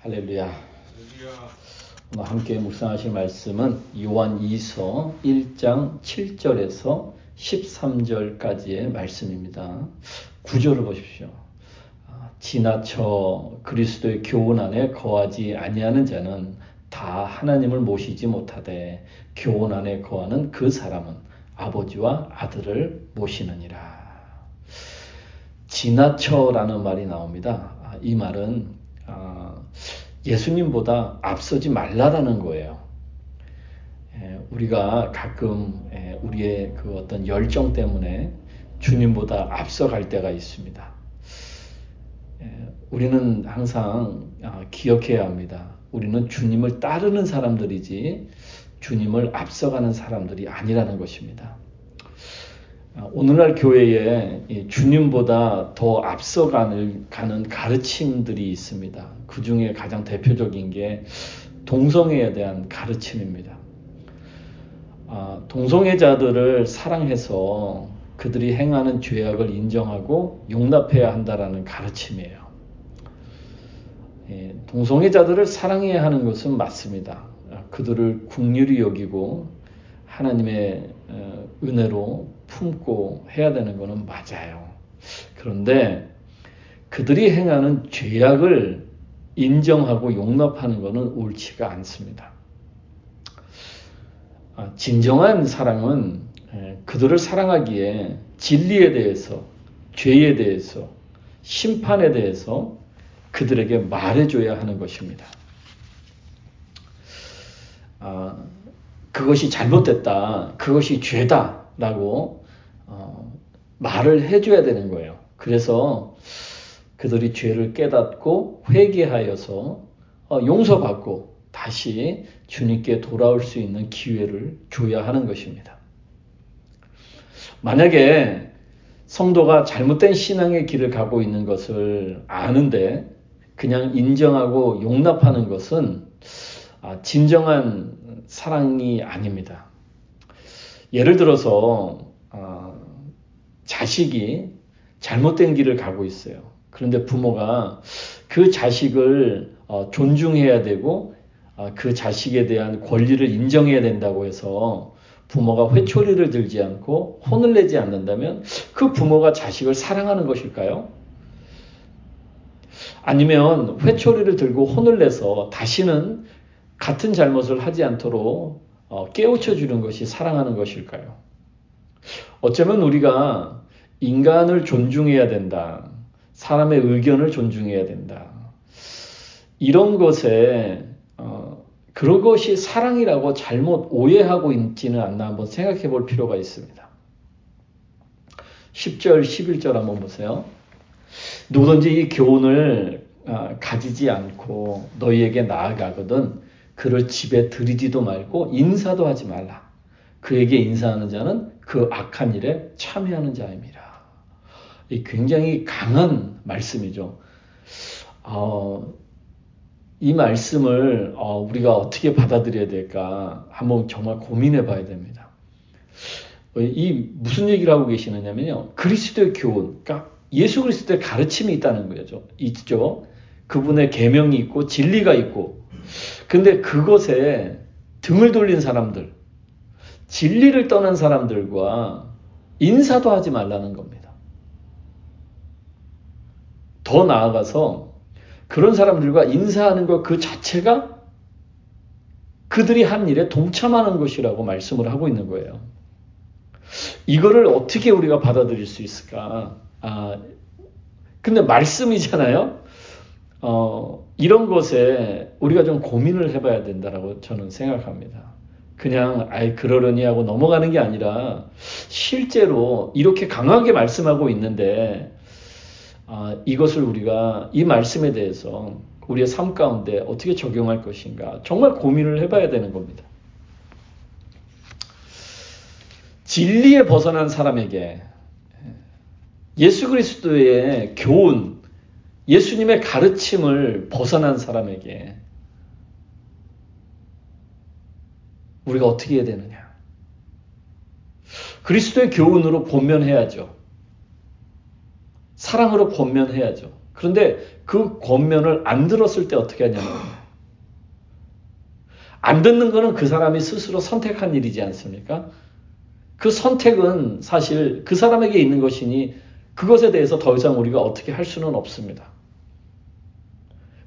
할렐루야. 오늘 함께 묵상하실 말씀은 요한 2서 1장 7절에서 13절까지의 말씀입니다. 구절을 보십시오. 아, 지나쳐 그리스도의 교훈 안에 거하지 아니하는 자는 다 하나님을 모시지 못하되 교훈 안에 거하는 그 사람은 아버지와 아들을 모시느니라. 지나쳐라는 말이 나옵니다. 아, 이 말은 아, 예수님보다 앞서지 말라라는 거예요. 예, 우리가 가끔 예, 우리의 그 어떤 열정 때문에 주님보다 앞서갈 때가 있습니다. 예, 우리는 항상 아, 기억해야 합니다. 우리는 주님을 따르는 사람들이지 주님을 앞서가는 사람들이 아니라는 것입니다. 아, 오늘날 교회에 주님보다 더 앞서가는 가르침들이 있습니다. 그 중에 가장 대표적인 게 동성애에 대한 가르침입니다. 아, 동성애자들을 사랑해서 그들이 행하는 죄악을 인정하고 용납해야 한다라는 가르침이에요. 예, 동성애자들을 사랑해야 하는 것은 맞습니다. 아, 그들을 국률이 여기고 하나님의 어, 은혜로 품고 해야 되는 것은 맞아요. 그런데 그들이 행하는 죄악을 인정하고 용납하는 것은 옳지가 않습니다. 아, 진정한 사랑은 그들을 사랑하기에 진리에 대해서, 죄에 대해서, 심판에 대해서 그들에게 말해줘야 하는 것입니다. 아, 그것이 잘못됐다, 그것이 죄다라고 어, 말을 해줘야 되는 거예요. 그래서 그들이 죄를 깨닫고 회개하여서 어, 용서받고 다시 주님께 돌아올 수 있는 기회를 줘야 하는 것입니다. 만약에 성도가 잘못된 신앙의 길을 가고 있는 것을 아는데 그냥 인정하고 용납하는 것은 아, 진정한 사랑이 아닙니다. 예를 들어서 어, 자식이 잘못된 길을 가고 있어요. 그런데 부모가 그 자식을 어, 존중해야 되고 어, 그 자식에 대한 권리를 인정해야 된다고 해서 부모가 회초리를 들지 않고 혼을 내지 않는다면 그 부모가 자식을 사랑하는 것일까요? 아니면 회초리를 들고 혼을 내서 다시는 같은 잘못을 하지 않도록 어, 깨우쳐 주는 것이 사랑하는 것일까요? 어쩌면 우리가 인간을 존중해야 된다. 사람의 의견을 존중해야 된다. 이런 것에 어, 그런 것이 사랑이라고 잘못 오해하고 있지는 않나 한번 생각해 볼 필요가 있습니다. 10절, 11절 한번 보세요. 누구든지 이 교훈을 어, 가지지 않고 너희에게 나아가거든 그를 집에 들이지도 말고 인사도 하지 말라. 그에게 인사하는 자는 그 악한 일에 참여하는 자입니다. 굉장히 강한 말씀이죠. 어, 이 말씀을 어, 우리가 어떻게 받아들여야 될까 한번 정말 고민해 봐야 됩니다. 이 무슨 얘기를 하고 계시느냐면요. 그리스도의 교훈, 그러니까 예수 그리스도의 가르침이 있다는 거죠. 있죠. 그분의 계명이 있고 진리가 있고. 근데 그것에 등을 돌린 사람들, 진리를 떠난 사람들과 인사도 하지 말라는 겁니다. 더 나아가서 그런 사람들과 인사하는 것 그 자체가 그들이 한 일에 동참하는 것이라고 말씀을 하고 있는 거예요. 이거를 어떻게 우리가 받아들일 수 있을까? 아, 근데 말씀이잖아요? 어, 이런 것에 우리가 좀 고민을 해봐야 된다라고 저는 생각합니다. 그냥 아이 그러려니 하고 넘어가는 게 아니라 실제로 이렇게 강하게 말씀하고 있는데 아, 이것을 우리가 이 말씀에 대해서 우리의 삶 가운데 어떻게 적용할 것인가 정말 고민을 해봐야 되는 겁니다. 진리에 벗어난 사람에게 예수 그리스도의 교훈, 예수님의 가르침을 벗어난 사람에게 우리가 어떻게 해야 되느냐? 그리스도의 교훈으로 권면해야죠. 사랑으로 권면해야죠. 그런데 그 권면을 안 들었을 때 어떻게 하냐면 안 듣는 거는 그 사람이 스스로 선택한 일이지 않습니까? 그 선택은 사실 그 사람에게 있는 것이니 그것에 대해서 더 이상 우리가 어떻게 할 수는 없습니다.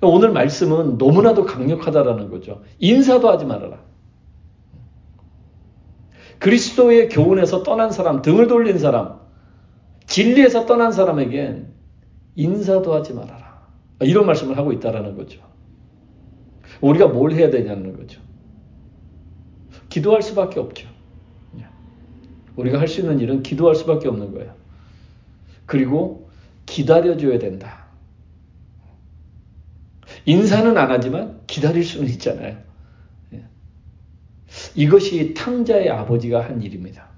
오늘 말씀은 너무나도 강력하다라는 거죠. 인사도 하지 말아라. 그리스도의 교훈에서 떠난 사람, 등을 돌린 사람, 진리에서 떠난 사람에겐 인사도 하지 말아라. 이런 말씀을 하고 있다라는 거죠. 우리가 뭘 해야 되냐는 거죠. 기도할 수밖에 없죠. 우리가 할 수 있는 일은 기도할 수밖에 없는 거예요. 그리고 기다려줘야 된다. 인사는 안 하지만 기다릴 수는 있잖아요. 예. 이것이 탕자의 아버지가 한 일입니다.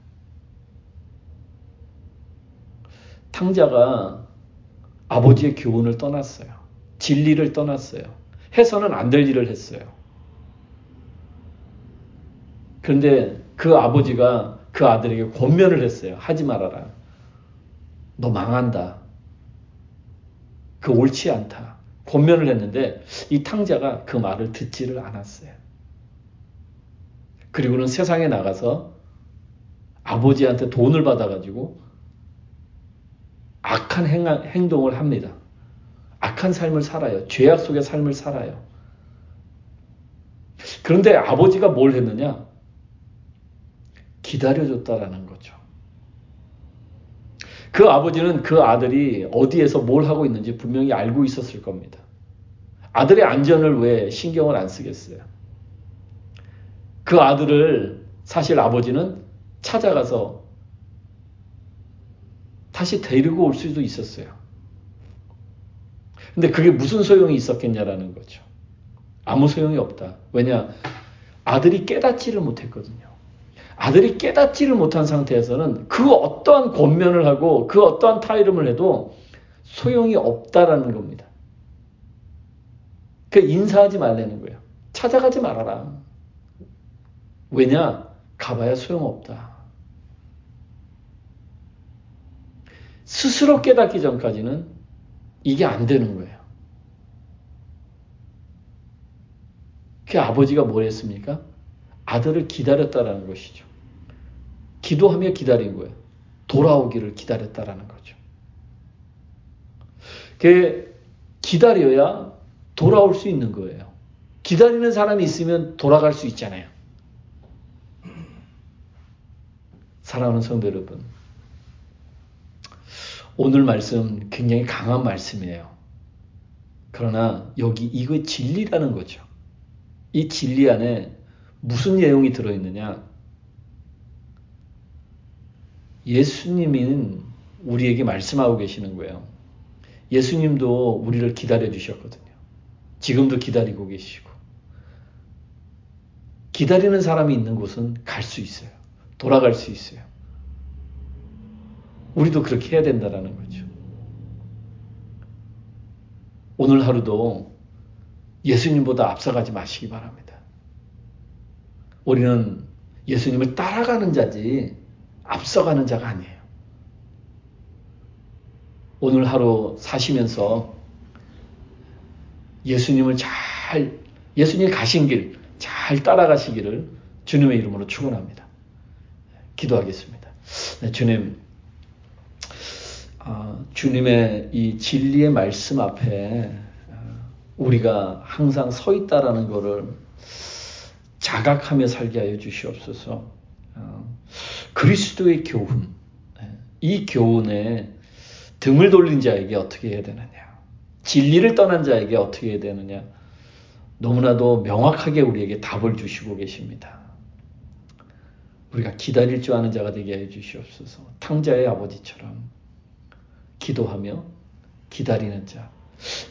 탕자가 아버지의 교훈을 떠났어요. 진리를 떠났어요. 해서는 안 될 일을 했어요. 그런데 그 아버지가 그 아들에게 권면을 했어요. 하지 말아라. 너 망한다. 그 옳지 않다. 권면을 했는데 이 탕자가 그 말을 듣지를 않았어요. 그리고는 세상에 나가서 아버지한테 돈을 받아가지고 악한 행동을 합니다. 악한 삶을 살아요. 죄악 속의 삶을 살아요. 그런데 아버지가 뭘 했느냐? 기다려줬다라는 거죠. 그 아버지는 그 아들이 어디에서 뭘 하고 있는지 분명히 알고 있었을 겁니다. 아들의 안전을 왜 신경을 안 쓰겠어요? 그 아들을 사실 아버지는 찾아가서 다시 데리고 올 수도 있었어요. 근데 그게 무슨 소용이 있었겠냐라는 거죠. 아무 소용이 없다. 왜냐? 아들이 깨닫지를 못했거든요. 아들이 깨닫지를 못한 상태에서는 그 어떠한 권면을 하고 그 어떠한 타이름을 해도 소용이 없다라는 겁니다. 그 인사하지 말라는 거예요. 찾아가지 말아라. 왜냐? 가봐야 소용없다. 스스로 깨닫기 전까지는 이게 안 되는 거예요. 그 아버지가 뭘 했습니까? 아들을 기다렸다라는 것이죠. 기도하며 기다린 거예요. 돌아오기를 기다렸다라는 거죠. 그 기다려야 돌아올 수 있는 거예요. 기다리는 사람이 있으면 돌아갈 수 있잖아요. 사랑하는 성도 여러분, 오늘 말씀 굉장히 강한 말씀이에요. 그러나 여기 이거 진리라는 거죠. 이 진리 안에 무슨 내용이 들어있느냐? 예수님은 우리에게 말씀하고 계시는 거예요. 예수님도 우리를 기다려 주셨거든요. 지금도 기다리고 계시고. 기다리는 사람이 있는 곳은 갈 수 있어요. 돌아갈 수 있어요. 우리도 그렇게 해야 된다는 거죠. 오늘 하루도 예수님보다 앞서가지 마시기 바랍니다. 우리는 예수님을 따라가는 자지 앞서가는 자가 아니에요. 오늘 하루 사시면서 예수님을 잘, 예수님 가신 길 잘 따라가시기를 주님의 이름으로 축원합니다. 기도하겠습니다. 네, 주님, 어, 주님의 이 진리의 말씀 앞에 어, 우리가 항상 서 있다라는 것을 자각하며 살게 하여 주시옵소서. 어, 그리스도의 교훈, 예, 이 교훈에 등을 돌린 자에게 어떻게 해야 되느냐? 진리를 떠난 자에게 어떻게 해야 되느냐? 너무나도 명확하게 우리에게 답을 주시고 계십니다. 우리가 기다릴 줄 아는 자가 되게 해 주시옵소서. 탕자의 아버지처럼 기도하며 기다리는 자.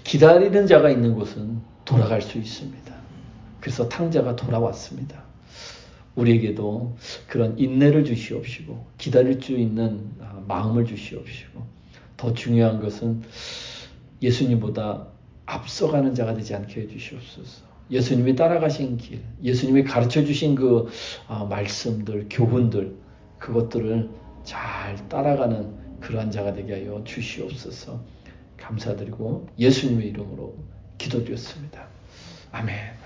기다리는 자가 있는 곳은 돌아갈 수 있습니다. 그래서 탕자가 돌아왔습니다. 우리에게도 그런 인내를 주시옵시고 기다릴 수 있는 아, 마음을 주시옵시고 더 중요한 것은 예수님보다 앞서가는 자가 되지 않게 해주시옵소서. 예수님이 따라가신 길, 예수님이 가르쳐 주신 그 아, 말씀들, 교훈들, 그것들을 잘 따라가는 그러한 자가 되게 하여 주시옵소서. 감사드리고 예수님의 이름으로 기도드렸습니다. 아멘.